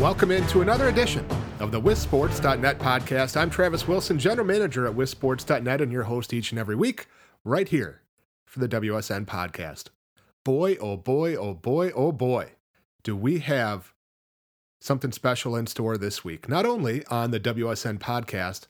Welcome into another edition of the WisSports.net podcast. I'm Travis Wilson, General Manager at WisSports.net, and your host each and every week, right here for the WSN podcast. Boy, oh boy, oh boy, oh boy, do we have something special in store this week. Not only on the WSN podcast,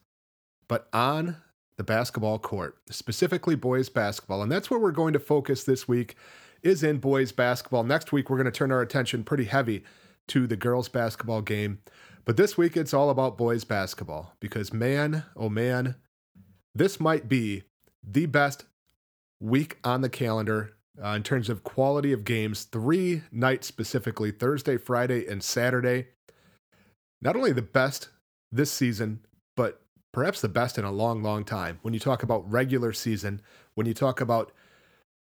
but on the basketball court, specifically boys basketball. And that's where we're going to focus this week is in boys basketball. Next week we're going to turn our attention pretty heavy to the girls basketball game. But this week it's all about boys basketball because man, oh man, this might be the best week on the calendar uh, in terms of quality of games. Three nights specifically Thursday, Friday, and Saturday. Not only the best this season, but perhaps the best in a long, long time. When you talk about regular season, when you talk about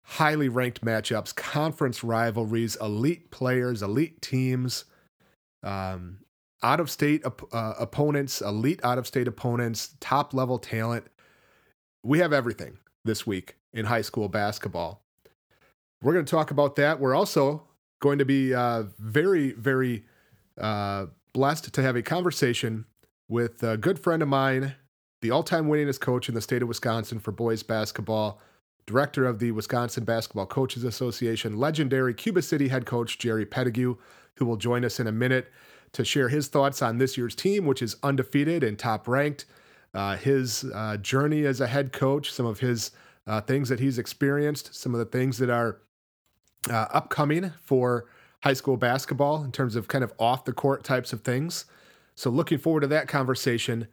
highly ranked matchups, conference rivalries, elite players, elite teams, um, out of state op- uh, opponents, elite out of state opponents, top level talent. We have everything this week in high school basketball. We're going to talk about that. We're also going to be uh, very, very uh, blessed to have a conversation with a good friend of mine, the all time winningest coach in the state of Wisconsin for boys basketball, director of the Wisconsin Basketball Coaches Association, legendary Cuba City head coach Jerry Pettigrew, who will join us in a minute to share his thoughts on this year's team, which is undefeated and top ranked, uh, his uh, journey as a head coach, some of his uh, things that he's experienced, some of the things that are uh, upcoming for high school basketball in terms of kind of off the court types of things. So, looking forward to that conversation.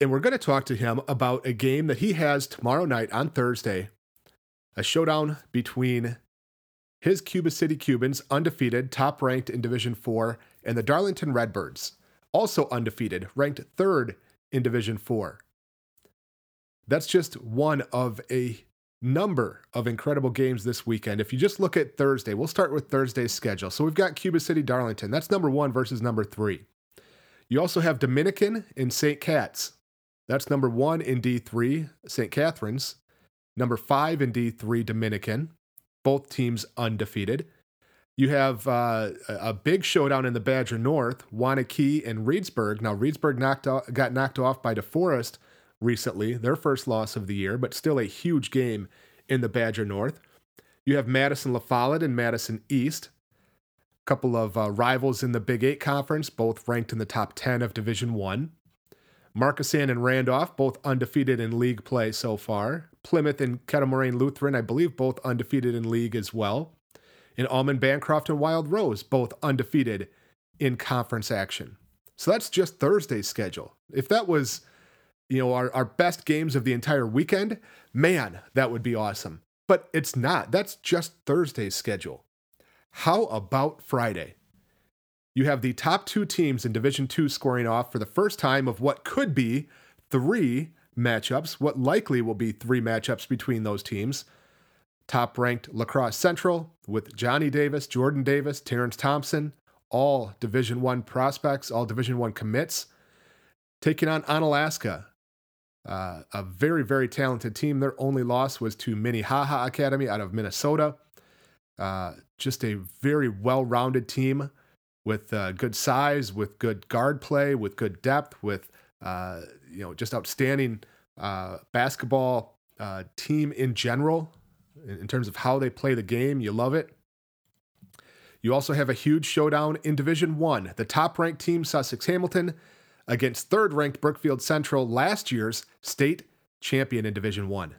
And we're going to talk to him about a game that he has tomorrow night on Thursday a showdown between his Cuba City Cubans, undefeated, top ranked in Division 4, and the Darlington Redbirds, also undefeated, ranked third in Division 4. That's just one of a number of incredible games this weekend. If you just look at Thursday, we'll start with Thursday's schedule. So we've got Cuba City Darlington. That's number one versus number three. You also have Dominican in St. Cat's. That's number one in D3, St. Catherine's. Number five in D3, Dominican. Both teams undefeated. You have uh, a big showdown in the Badger North, Waunakee and Reedsburg. Now, Reedsburg knocked out, got knocked off by DeForest recently, their first loss of the year, but still a huge game in the Badger North. You have Madison La Follette and Madison East, a couple of uh, rivals in the Big Eight Conference, both ranked in the top 10 of Division One. Markesan and Randolph, both undefeated in league play so far. Plymouth and Kettle Moraine Lutheran, I believe, both undefeated in league as well. And Almond Bancroft and Wild Rose, both undefeated in conference action. So that's just Thursday's schedule. If that was you know, our, our best games of the entire weekend, man, that would be awesome. But it's not. That's just Thursday's schedule. How about Friday? You have the top two teams in Division Two scoring off for the first time of what could be three matchups, what likely will be three matchups between those teams. Top ranked La Crosse Central with Johnny Davis, Jordan Davis, Terrence Thompson, all Division One prospects, all Division One commits, taking on Onalaska, uh, a very, very talented team. Their only loss was to Minnehaha Academy out of Minnesota. Uh, just a very well rounded team with uh, good size, with good guard play, with good depth, with uh, you know just outstanding uh, basketball uh, team in general in, in terms of how they play the game. You love it. You also have a huge showdown in Division One. The top ranked team, Sussex Hamilton, against third ranked Brookfield Central, last year's state champion in Division 1.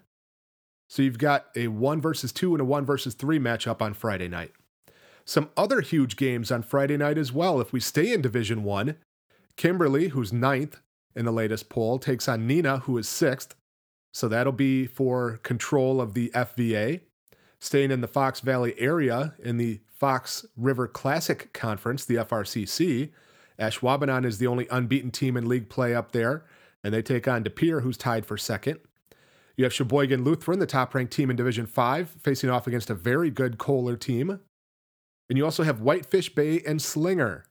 So you've got a 1 versus 2 and a 1 versus 3 matchup on Friday night. Some other huge games on Friday night as well. If we stay in Division 1, Kimberly, who's ninth in the latest poll, takes on Neenah, who is sixth. So that'll be for control of the FVA. Staying in the Fox Valley area in the Fox River Classic Conference, the FRCC, Ashwaubenon is the only unbeaten team in league play up there, and they take on De Pere, who's tied for second. You have Sheboygan Lutheran, the top ranked team in Division 5, facing off against a very good Kohler team. And you also have Whitefish Bay and Slinger.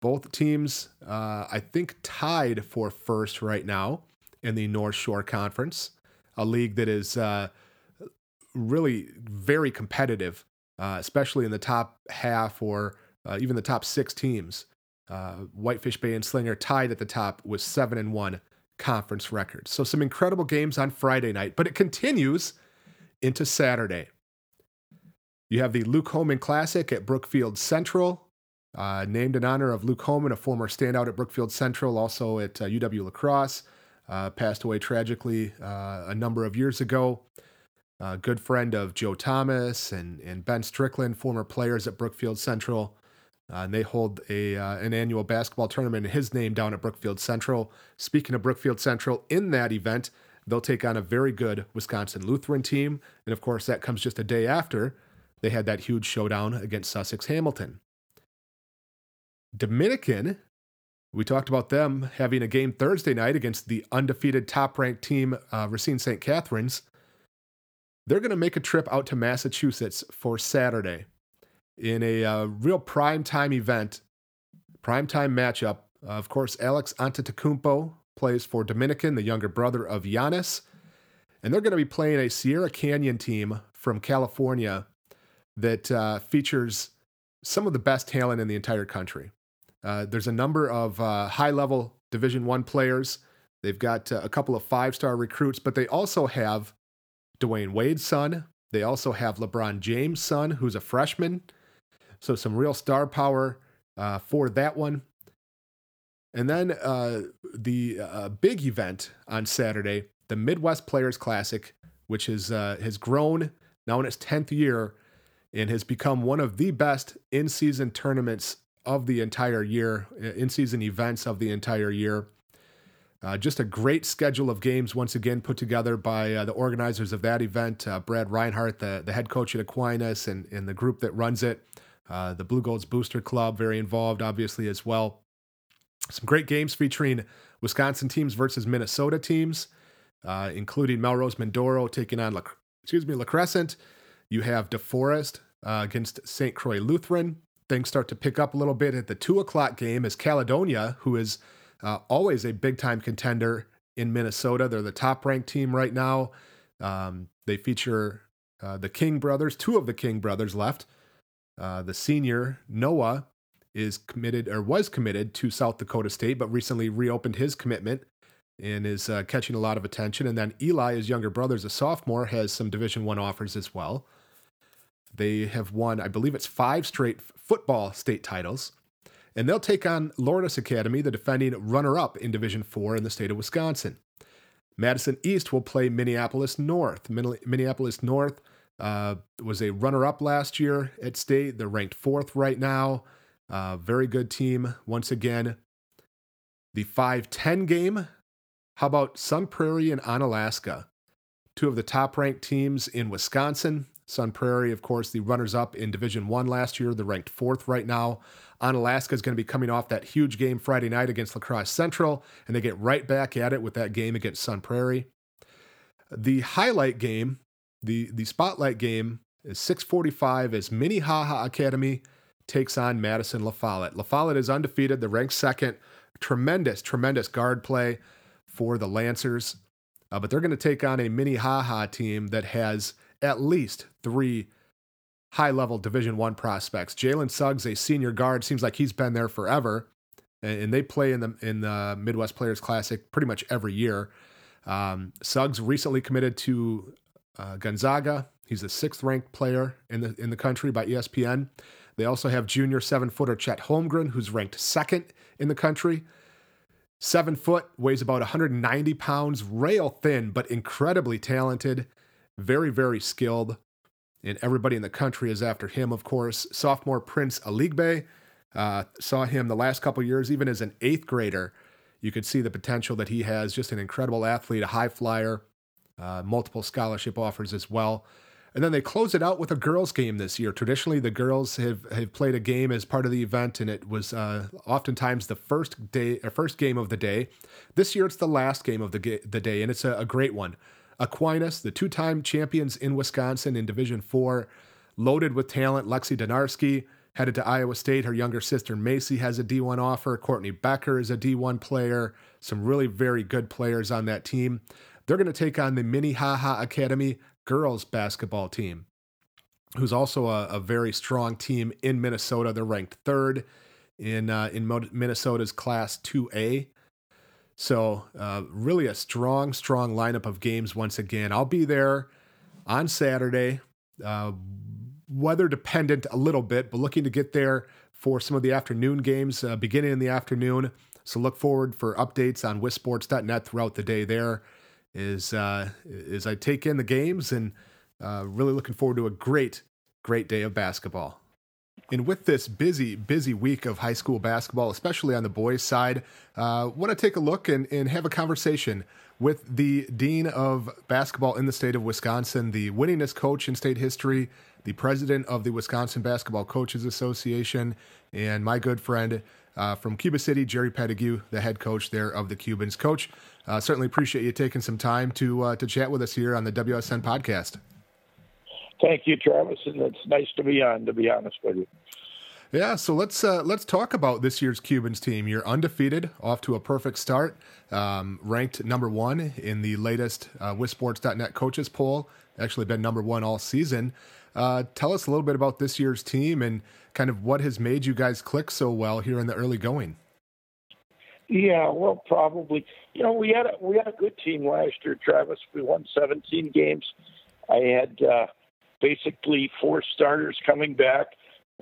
Both teams, uh, I think, tied for first right now in the North Shore Conference, a league that is uh, really very competitive, uh, especially in the top half or uh, even the top six teams. Uh, Whitefish Bay and Slinger tied at the top with seven and one conference records. So some incredible games on Friday night, but it continues into Saturday. You have the Luke Homan Classic at Brookfield Central, uh, named in honor of Luke Homan, a former standout at Brookfield Central, also at UW uh, La Crosse. Uh, passed away tragically uh, a number of years ago. A good friend of Joe Thomas and, and Ben Strickland, former players at Brookfield Central. Uh, and they hold a uh, an annual basketball tournament in his name down at Brookfield Central. Speaking of Brookfield Central, in that event, they'll take on a very good Wisconsin Lutheran team, and of course, that comes just a day after they had that huge showdown against Sussex Hamilton. Dominican we talked about them having a game Thursday night against the undefeated top ranked team, uh, Racine St. Catherine's. They're going to make a trip out to Massachusetts for Saturday in a uh, real prime time event, prime time matchup. Uh, of course, Alex Antetokounmpo plays for Dominican, the younger brother of Giannis. And they're going to be playing a Sierra Canyon team from California that uh, features some of the best talent in the entire country. Uh, there's a number of uh, high-level Division One players. They've got uh, a couple of five-star recruits, but they also have Dwyane Wade's son. They also have LeBron James' son, who's a freshman. So some real star power uh, for that one. And then uh, the big event on Saturday, the Midwest Players Classic, which is, has grown now in its 10th year and has become one of the best in season tournaments of the entire year, in season events of the entire year. Uh, just a great schedule of games once again put together by uh, the organizers of that event, uh, Brad Reinhardt, the, the head coach at Aquinas, and, and the group that runs it. Uh, the Blugolds Booster Club, very involved, obviously, as well. Some great games featuring Wisconsin teams versus Minnesota teams, uh, including Melrose Mindoro taking on, La, excuse me, La Crescent. You have DeForest uh, against St. Croix Lutheran things start to pick up a little bit at the two o'clock game as Caledonia, who is uh, always a big time contender in Minnesota. They're the top ranked team right now. Um, they feature uh, the King brothers, two of the King brothers left. Uh, the senior, Noah, is committed or was committed to South Dakota State, but recently reopened his commitment and is uh, catching a lot of attention. And then Eli, his younger brother, is a sophomore, has some Division One offers as well. They have won, I believe it's five straight football state titles. And they'll take on Lourdes Academy, the defending runner up in Division 4 in the state of Wisconsin. Madison East will play Minneapolis North. Minneapolis North uh, was a runner up last year at state. They're ranked fourth right now. Uh, very good team once again. The 5 10 game. How about Sun Prairie and Onalaska? Two of the top ranked teams in Wisconsin. Sun Prairie, of course, the runners up in Division One last year. They're ranked fourth right now. Onalaska is going to be coming off that huge game Friday night against La Crosse Central, and they get right back at it with that game against Sun Prairie. The highlight game, the, the spotlight game, is 645 as Minnehaha Academy takes on Madison La Follette. La Follette is undefeated. They're ranked second. Tremendous, tremendous guard play for the Lancers. Uh, but they're going to take on a Minnehaha team that has at least three high level Division One prospects. Jalen Suggs, a senior guard, seems like he's been there forever, and, they play in the in the Midwest Players Classic pretty much every year. Um, Suggs recently committed to uh, Gonzaga. He's the sixth ranked player in the in the country by ESPN. They also have junior seven footer Chet Holmgren, who's ranked second in the country. Seven foot, weighs about 190 pounds, rail thin, but incredibly talented very, very skilled. And everybody in the country is after him, of course. Sophomore Prince Aligbe uh, saw him the last couple years, even as an eighth grader. You could see the potential that he has. Just an incredible athlete, a high flyer, uh, multiple scholarship offers as well. And then they close it out with a girls' game this year. Traditionally, the girls have, have played a game as part of the event, and it was uh, oftentimes the first day, or first game of the day. This year, it's the last game of the, ga- the day, and it's a, a great one. Aquinas, the two time champions in Wisconsin in Division Four, loaded with talent. Lexi Donarski headed to Iowa State. Her younger sister Macy has a D1 offer. Courtney Becker is a D1 player. Some really very good players on that team. They're going to take on the Minnehaha Academy girls basketball team. who's also a, a very strong team in Minnesota. They're ranked third in uh, in Minnesota's Class 2A. So, uh, really a strong, strong lineup of games once again. I'll be there on Saturday, uh, weather dependent a little bit, but looking to get there for some of the afternoon games uh, beginning in the afternoon. So, look forward for updates on wissports.net throughout the day there as, uh, as I take in the games and uh, really looking forward to a great, great day of basketball. And with this busy, busy week of high school basketball, especially on the boys' side, uh, want to take a look and, and have a conversation with the Dean of Basketball in the state of Wisconsin, the winningest coach in state history, the president of the Wisconsin Basketball Coaches Association, and my good friend uh, from Cuba City, Jerry Pettigrew, the head coach there of the Cubans. Coach, uh, certainly appreciate you taking some time to uh, to chat with us here on the WSN podcast. Thank you, Travis, and it's nice to be on. To be honest with you. Yeah, so let's uh, let's talk about this year's Cubans team. You're undefeated, off to a perfect start, um, ranked number one in the latest uh, WisSports.net coaches poll. Actually, been number one all season. Uh, tell us a little bit about this year's team and kind of what has made you guys click so well here in the early going. Yeah, well, probably. You know, we had a, we had a good team last year, Travis. We won 17 games. I had uh, basically four starters coming back,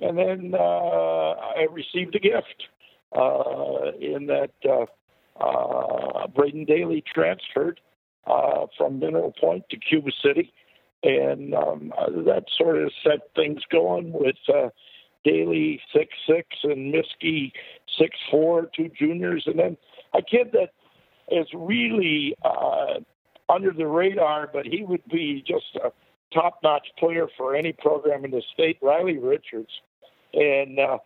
and then uh, I received a gift uh, in that uh, uh, Braden Daly transferred uh, from Mineral Point to Cuba City, and um, that sort of set things going with uh, Daly six six and Miskey six four, two juniors, and then a kid that is really uh, under the radar, but he would be just a top notch player for any program in the state, Riley Richards. And uh,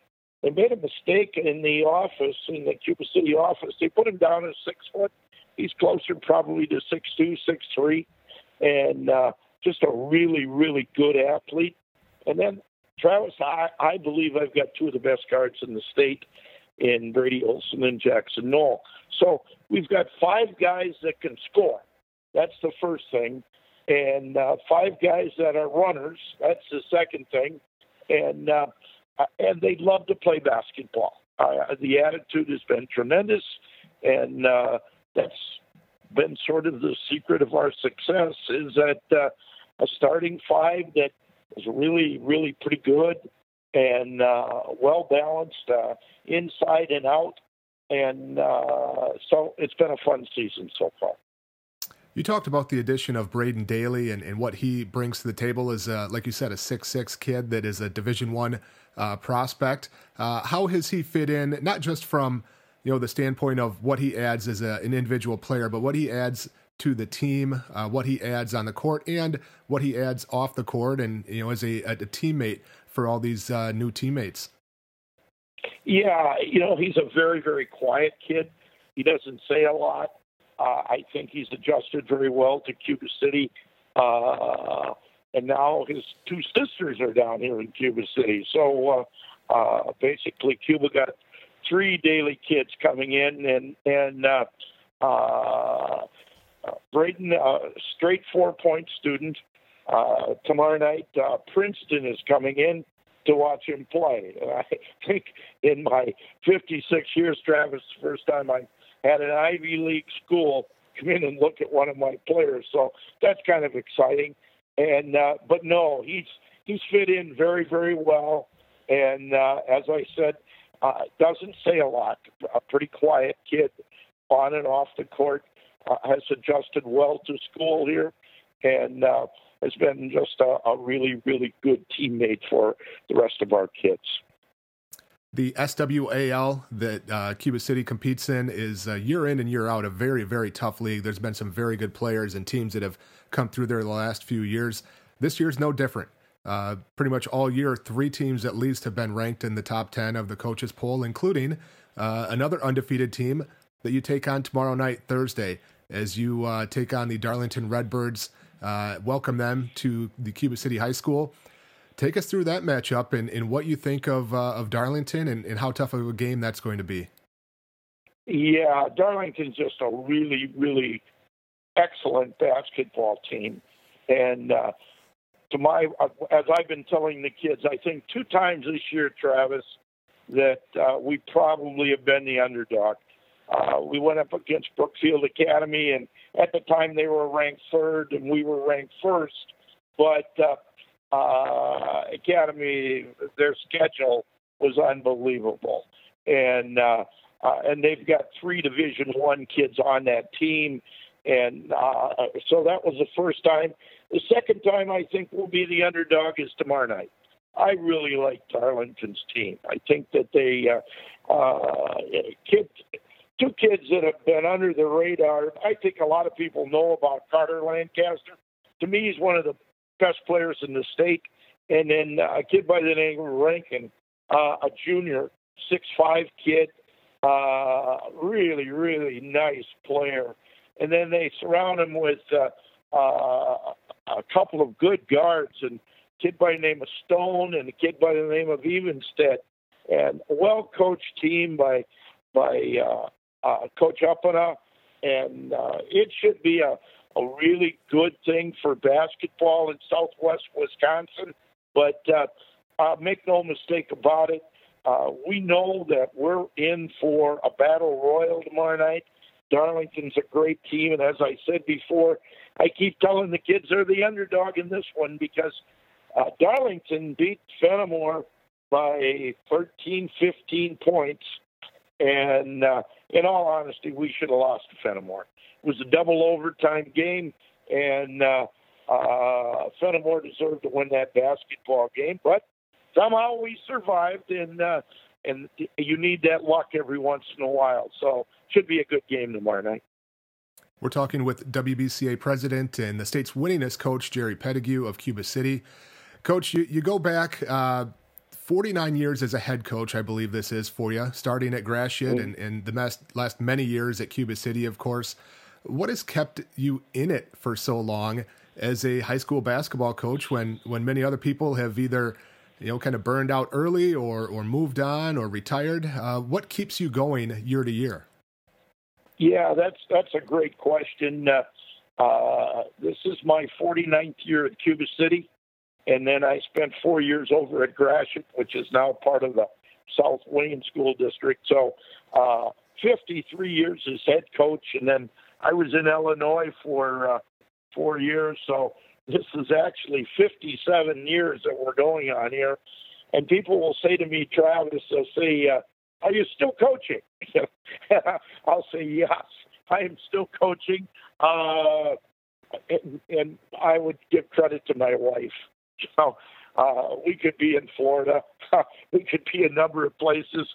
they made a mistake in the office, in the Cuba City office. They put him down as six foot. He's closer probably to six two, six three, and uh, just a really, really good athlete. And then Travis, I, I believe I've got two of the best guards in the state in Brady Olson and Jackson Knoll. So we've got five guys that can score. That's the first thing and uh, five guys that are runners. That's the second thing, and uh, and they love to play basketball. Uh, the attitude has been tremendous, and uh, that's been sort of the secret of our success. Is that uh, a starting five that is really, really pretty good and uh, well balanced uh, inside and out, and uh, so it's been a fun season so far. You talked about the addition of Braden Daly and, and what he brings to the table as, uh, like you said, a six six kid that is a Division One uh, prospect. Uh, how has he fit in, not just from you know the standpoint of what he adds as a, an individual player, but what he adds to the team, uh, what he adds on the court, and what he adds off the court, and you know as a, a teammate for all these uh, new teammates. Yeah, you know he's a very very quiet kid. He doesn't say a lot uh, I think he's adjusted very well to Cuba City. And now his two sisters are down here in Cuba City. So uh, uh, basically, Cuba got three Daly kids coming in, and and uh, uh, Braden, uh, straight four point student. Uh, tomorrow night, uh, Princeton is coming in to watch him play. I think in my 56 years, Travis, first time I had an Ivy League school come in and look at one of my players. So that's kind of exciting. And uh, but no, he's he's fit in very very well. And uh, as I said, uh, doesn't say a lot. A pretty quiet kid, on and off the court, uh, has adjusted well to school here, and uh, has been just a, a really really good teammate for the rest of our kids. The SWAL that uh, Cuba City competes in is uh, year in and year out a very, very tough league. There's been some very good players and teams that have come through there the last few years. This year's no different. Uh, pretty much all year, three teams at least have been ranked in the top 10 of the coaches poll, including uh, another undefeated team that you take on tomorrow night, Thursday, as you uh, take on the Darlington Redbirds. Uh, welcome them to the Cuba City High School. Take us through that matchup and, and what you think of uh, of Darlington and, and how tough of a game that's going to be. Yeah, Darlington's just a really, really excellent basketball team. And uh, to my, as I've been telling the kids, I think two times this year, Travis, that uh, we probably have been the underdog. Uh, we went up against Brookfield Academy, and at the time they were ranked third, and we were ranked first. But uh, uh, Academy, their schedule was unbelievable, and uh, uh, and they've got three Division One kids on that team, and uh, so that was the first time. The second time I think will be the underdog is tomorrow night. I really like Darlington's team. I think that they uh, uh, kids, two kids that have been under the radar. I think a lot of people know about Carter Lancaster. To me, he's one of the best players in the state. And then a kid by the name of Rankin, uh, a junior, six five kid, uh, really really nice player. And then they surround him with uh, uh, a couple of good guards and a kid by the name of Stone and a kid by the name of Evenstead, and a well coached team by by uh, uh, Coach Uppana, and uh, it should be a a really good thing for basketball in Southwest Wisconsin. But uh, uh, make no mistake about it, uh, we know that we're in for a battle royal tomorrow night. Darlington's a great team, and as I said before, I keep telling the kids they're the underdog in this one because uh, Darlington beat Fennimore by 13, 15 points. And uh, in all honesty, we should have lost to Fennimore. It was a double overtime game, and uh, uh, Fennimore deserved to win that basketball game. But somehow we survived, and uh, and you need that luck every once in a while. So should be a good game tomorrow night. We're talking with WBCA president and the state's winningest coach, Jerry Pettigrew of Cuba City. Coach, you, you go back uh, 49 years as a head coach, I believe this is for you, starting at Gratiot mm-hmm. and, and the last, last many years at Cuba City, of course. What has kept you in it for so long as a high school basketball coach when, when many other people have either you know, kind of burned out early or, or moved on or retired? Uh, what keeps you going year to year? Yeah, that's that's a great question. Uh, uh, this is my 49th year at Cuba City, and then I spent four years over at Gratiot, which is now part of the South Wayne School District. So, uh, 53 years as head coach, and then I was in Illinois for uh, four years. So this is actually 57 years that we're going on here. And people will say to me, Travis, they'll say, uh, are you still coaching? I'll say yes, I am still coaching. Uh, and, and I would give credit to my wife. Know, uh, we could be in Florida, we could be a number of places,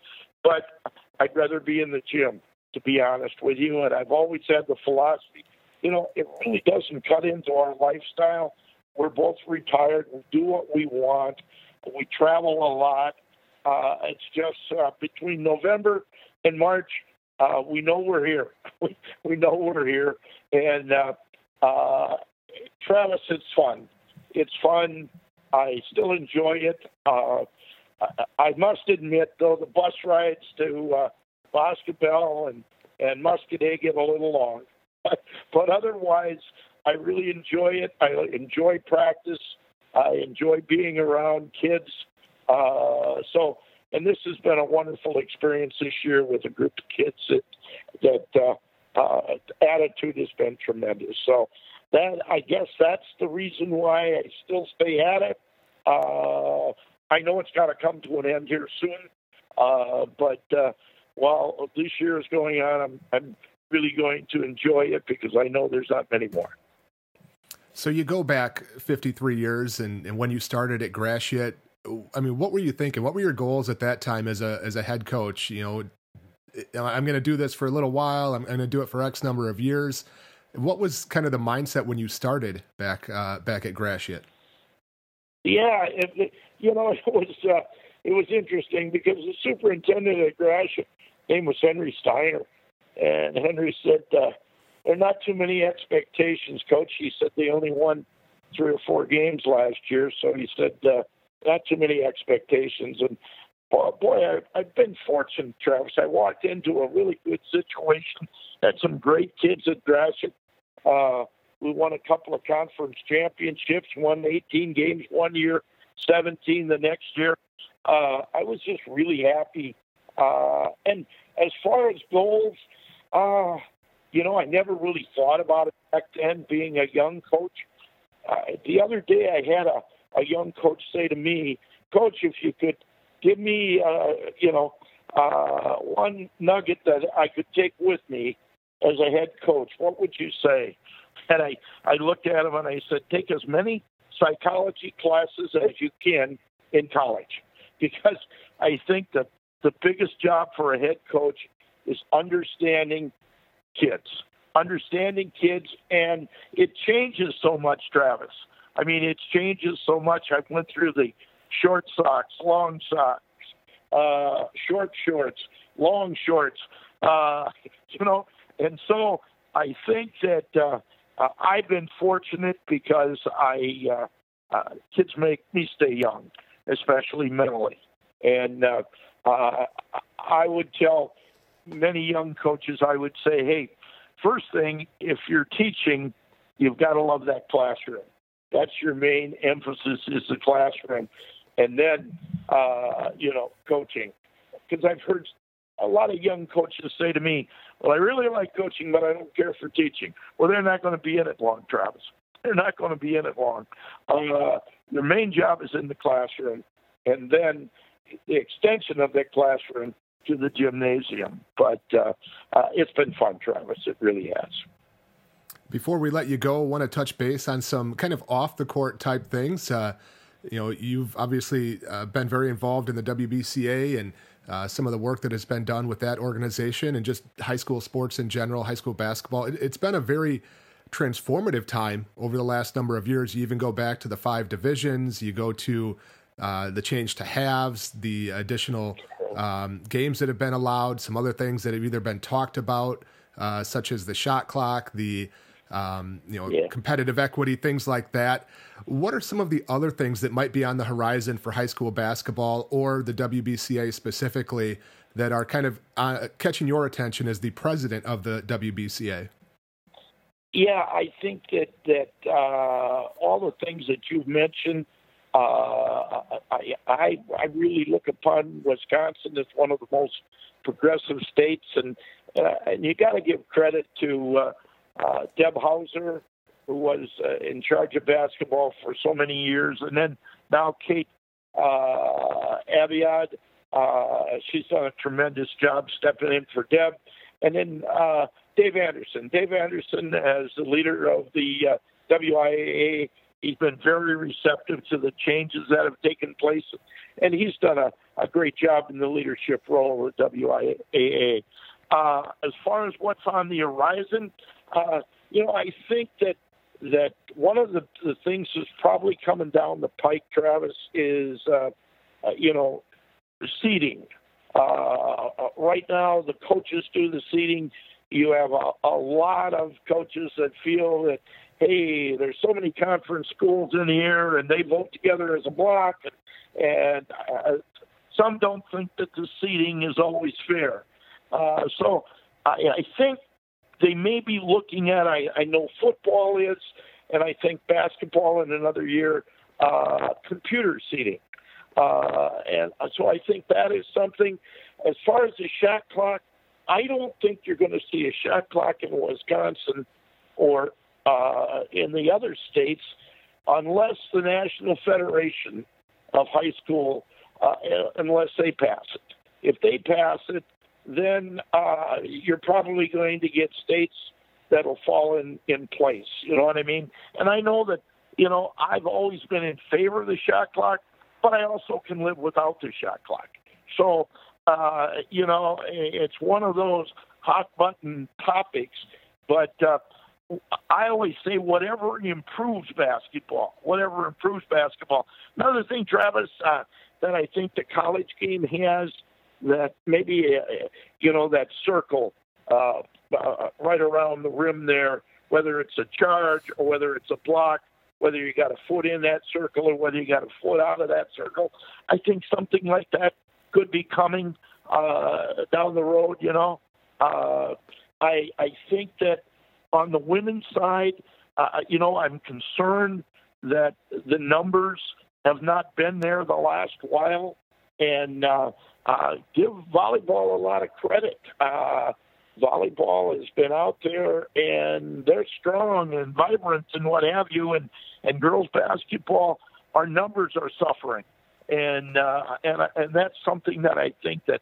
but I'd rather be in the gym, to be honest with you. And I've always had the philosophy, you know, it really doesn't cut into our lifestyle. We're both retired. We do what we want. We travel a lot. Uh, it's just uh, between November and March, uh, we know we're here. we, we know we're here. And uh, uh, Travis, it's fun. It's fun. I still enjoy it. Uh, I, I must admit, though, the bus rides to uh, Boscobel and, and Muscoda get a little long. But, but otherwise, I really enjoy it. I enjoy practice. I enjoy being around kids. Uh, so, and this has been a wonderful experience this year with a group of kids that that uh, uh, attitude has been tremendous. So, that I guess that's the reason why I still stay at it. Uh, I know it's got to come to an end here soon, uh, but uh, while this year is going on, I'm, I'm really going to enjoy it because I know there's not many more. So you go back 53 years, and, and when you started at Gratiot, I mean, what were you thinking? What were your goals at that time as a as a head coach? You know, I'm going to do this for a little while. I'm going to do it for X number of years. What was kind of the mindset when you started back uh, back at Gratiot? Yeah, it, you know, it was uh, it was interesting because the superintendent at Gratiot name was Henry Steiner, and Henry said uh, there are not too many expectations, Coach. He said they only won three or four games last year, so he said uh, not too many expectations. And boy, I, I've been fortunate, Travis. I walked into a really good situation. Had some great kids at Gratiot. Uh, We won a couple of conference championships, won 18 games one year, 17 the next year. Uh, I was just really happy. Uh, and as far as goals, uh, you know, I never really thought about it back then, being a young coach. Uh, the other day, I had a, a young coach say to me, Coach, if you could give me, uh, you know, uh, one nugget that I could take with me as a head coach, what would you say? And I, I looked at him and I said, take as many psychology classes as you can in college. Because I think that the biggest job for a head coach is understanding kids, understanding kids, and it changes so much, Travis. I mean, it changes so much. I went through the short socks, long socks, uh, short shorts, long shorts, uh, you know, and so I think that uh, I've been fortunate because I uh, uh, kids make me stay young, especially mentally, and uh, uh, I would tell many young coaches, I would say, hey, first thing, if you're teaching, you've got to love that classroom. That's your main emphasis is the classroom, and then uh, you know coaching, because I've heard a lot of young coaches say to me, "Well, I really like coaching, but I don't care for teaching." Well, they're not going to be in it long, Travis. They're not going to be in it long. Uh, their main job is in the classroom, and then the extension of that classroom to the gymnasium. But uh, uh, it's been fun, Travis. It really has. Before we let you go, I want to touch base on some kind of off the court type things. Uh, you know, you've obviously uh, been very involved in the WBCA and uh, some of the work that has been done with that organization and just high school sports in general, high school basketball. It, has been a very transformative time over the last number of years. You even go back to the five divisions, you go to uh, the change to halves, the additional um, games that have been allowed, some other things that have either been talked about, uh, such as the shot clock, the um, you know, yeah. competitive equity, things like that. What are some of the other things that might be on the horizon for high school basketball or the WBCA specifically that are kind of uh, catching your attention as the president of the WBCA? Yeah, I think that that uh, all the things that you've mentioned, uh, I, I I really look upon Wisconsin as one of the most progressive states, and uh, and you got to give credit to uh, uh, Deb Hauser, who was uh, in charge of basketball for so many years, and then now Kate uh, Aviad. Uh, she's done a tremendous job stepping in for Deb. And then uh, Dave Anderson. Dave Anderson, as the leader of the uh, WIAA, he's been very receptive to the changes that have taken place, and he's done a, a great job in the leadership role the WIAA. Uh, as far as what's on the horizon, uh, you know, I think that that one of the, the things that's probably coming down the pike, Travis, is uh, uh, you know, seating. Uh, uh, right now, the coaches do the seating. You have a, a lot of coaches that feel that hey, there's so many conference schools in here, and they vote together as a block, and, and uh, some don't think that the seating is always fair. Uh, so I, I think they may be looking at. I, I know football is, and I think basketball in another year, uh, computer seating. Uh, and so I think that is something. As far as the shot clock, I don't think you're going to see a shot clock in Wisconsin or uh, in the other states unless the National Federation of High School, uh, unless they pass it. If they pass it, then uh, you're probably going to get states that'll fall in, in place. You know what I mean? And I know that, you know, I've always been in favor of the shot clock, but I also can live without the shot clock. So, uh, you know, it's one of those hot button topics, but uh, I always say whatever improves basketball, whatever improves basketball. Another thing, Travis, uh, that I think the college game has – that maybe uh, you know that circle uh, uh, right around the rim there, whether it's a charge or whether it's a block, whether you got a foot in that circle or whether you got a foot out of that circle. I think something like that could be coming uh, down the road. You know, uh, I I think that on the women's side, uh, you know, I'm concerned that the numbers have not been there the last while, and uh, uh, give volleyball a lot of credit. Uh, volleyball has been out there, and they're strong and vibrant and what have you, and and girls basketball, our numbers are suffering, and uh, and and that's something that I think that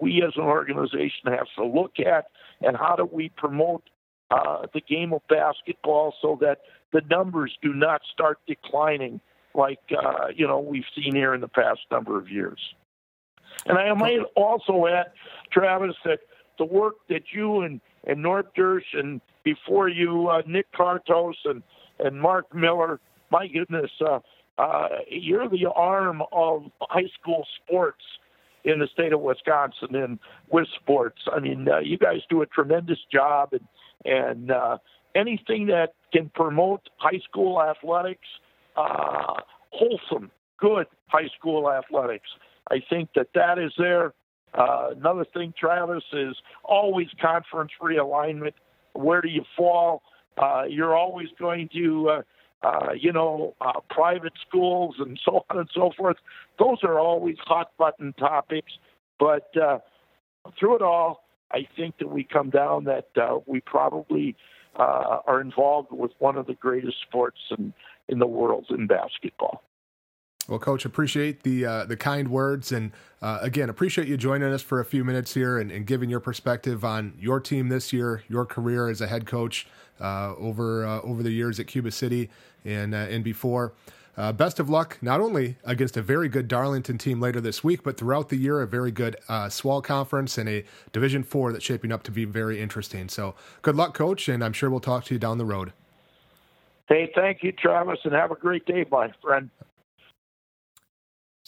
we as an organization have to look at, and how do we promote uh, the game of basketball so that the numbers do not start declining like uh, you know we've seen here in the past number of years. And I might also add, Travis, that the work that you and and Norb Dersch and before you uh, Nick Cartos and and Mark Miller, my goodness, uh, uh, you're the arm of high school sports in the state of Wisconsin and with sports. I mean, uh, you guys do a tremendous job, and and uh, anything that can promote high school athletics, uh, wholesome, good high school athletics. I think that that is there. Uh, another thing, Travis, is always conference realignment. Where do you fall? Uh, you're always going to, uh, uh, you know, uh, private schools and so on and so forth. Those are always hot button topics. But uh, through it all, I think that we come down that uh, we probably uh, are involved with one of the greatest sports in, in the world in basketball. Well, Coach, appreciate the uh, the kind words, and uh, again, appreciate you joining us for a few minutes here and, and, giving your perspective on your team this year, your career as a head coach uh, over uh, over the years at Cuba City and uh, and before. Uh, best of luck, not only against a very good Darlington team later this week, but throughout the year, a very good SWAL conference and a Division Four that's shaping up to be very interesting. So, good luck, Coach, and I'm sure we'll talk to you down the road. Hey, thank you, Travis, and have a great day, my friend.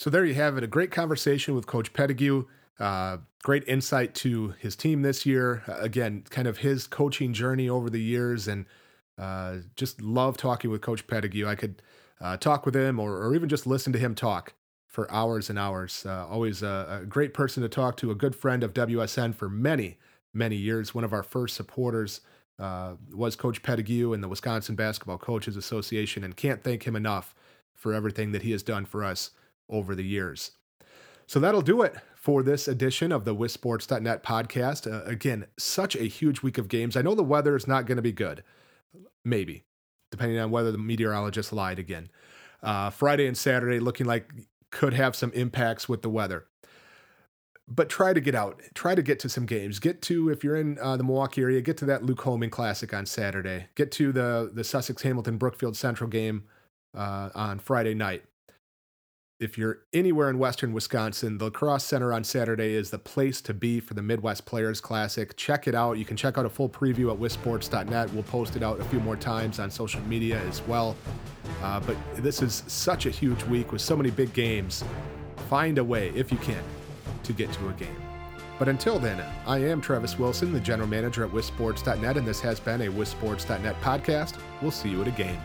So there you have it. A great conversation with Coach Pettigrew. Uh, great insight to his team this year. Uh, again, kind of his coaching journey over the years, and uh, just love talking with Coach Pettigrew. I could uh, talk with him, or, or, even just listen to him talk for hours and hours. Uh, always a, a, great person to talk to. A good friend of WSN for many, many years. One of our first supporters uh, was Coach Pettigrew and the Wisconsin Basketball Coaches Association, and can't thank him enough for everything that he has done for us over the years. So that'll do it for this edition of the WisSports.net podcast. Uh, again, such a huge week of games. I know the weather is not going to be good, maybe, depending on whether the meteorologist lied again. Uh, Friday and Saturday looking like could have some impacts with the weather. But try to get out. Try to get to some games. Get to if you're in uh, the Milwaukee area. Get to that Luke Homan Classic on Saturday. Get to the the Sussex Hamilton Brookfield Central game uh, on Friday night if you're anywhere in Western Wisconsin, the La Crosse Center on Saturday is the place to be for the Midwest Players Classic. Check it out. You can check out a full preview at wissports.net. We'll post it out a few more times on social media as well. Uh, but this is such a huge week with so many big games. Find a way, if you can, to get to a game. But until then, I am Travis Wilson, the general manager at wissports.net, and this has been a wissports.net podcast. We'll see you at a game.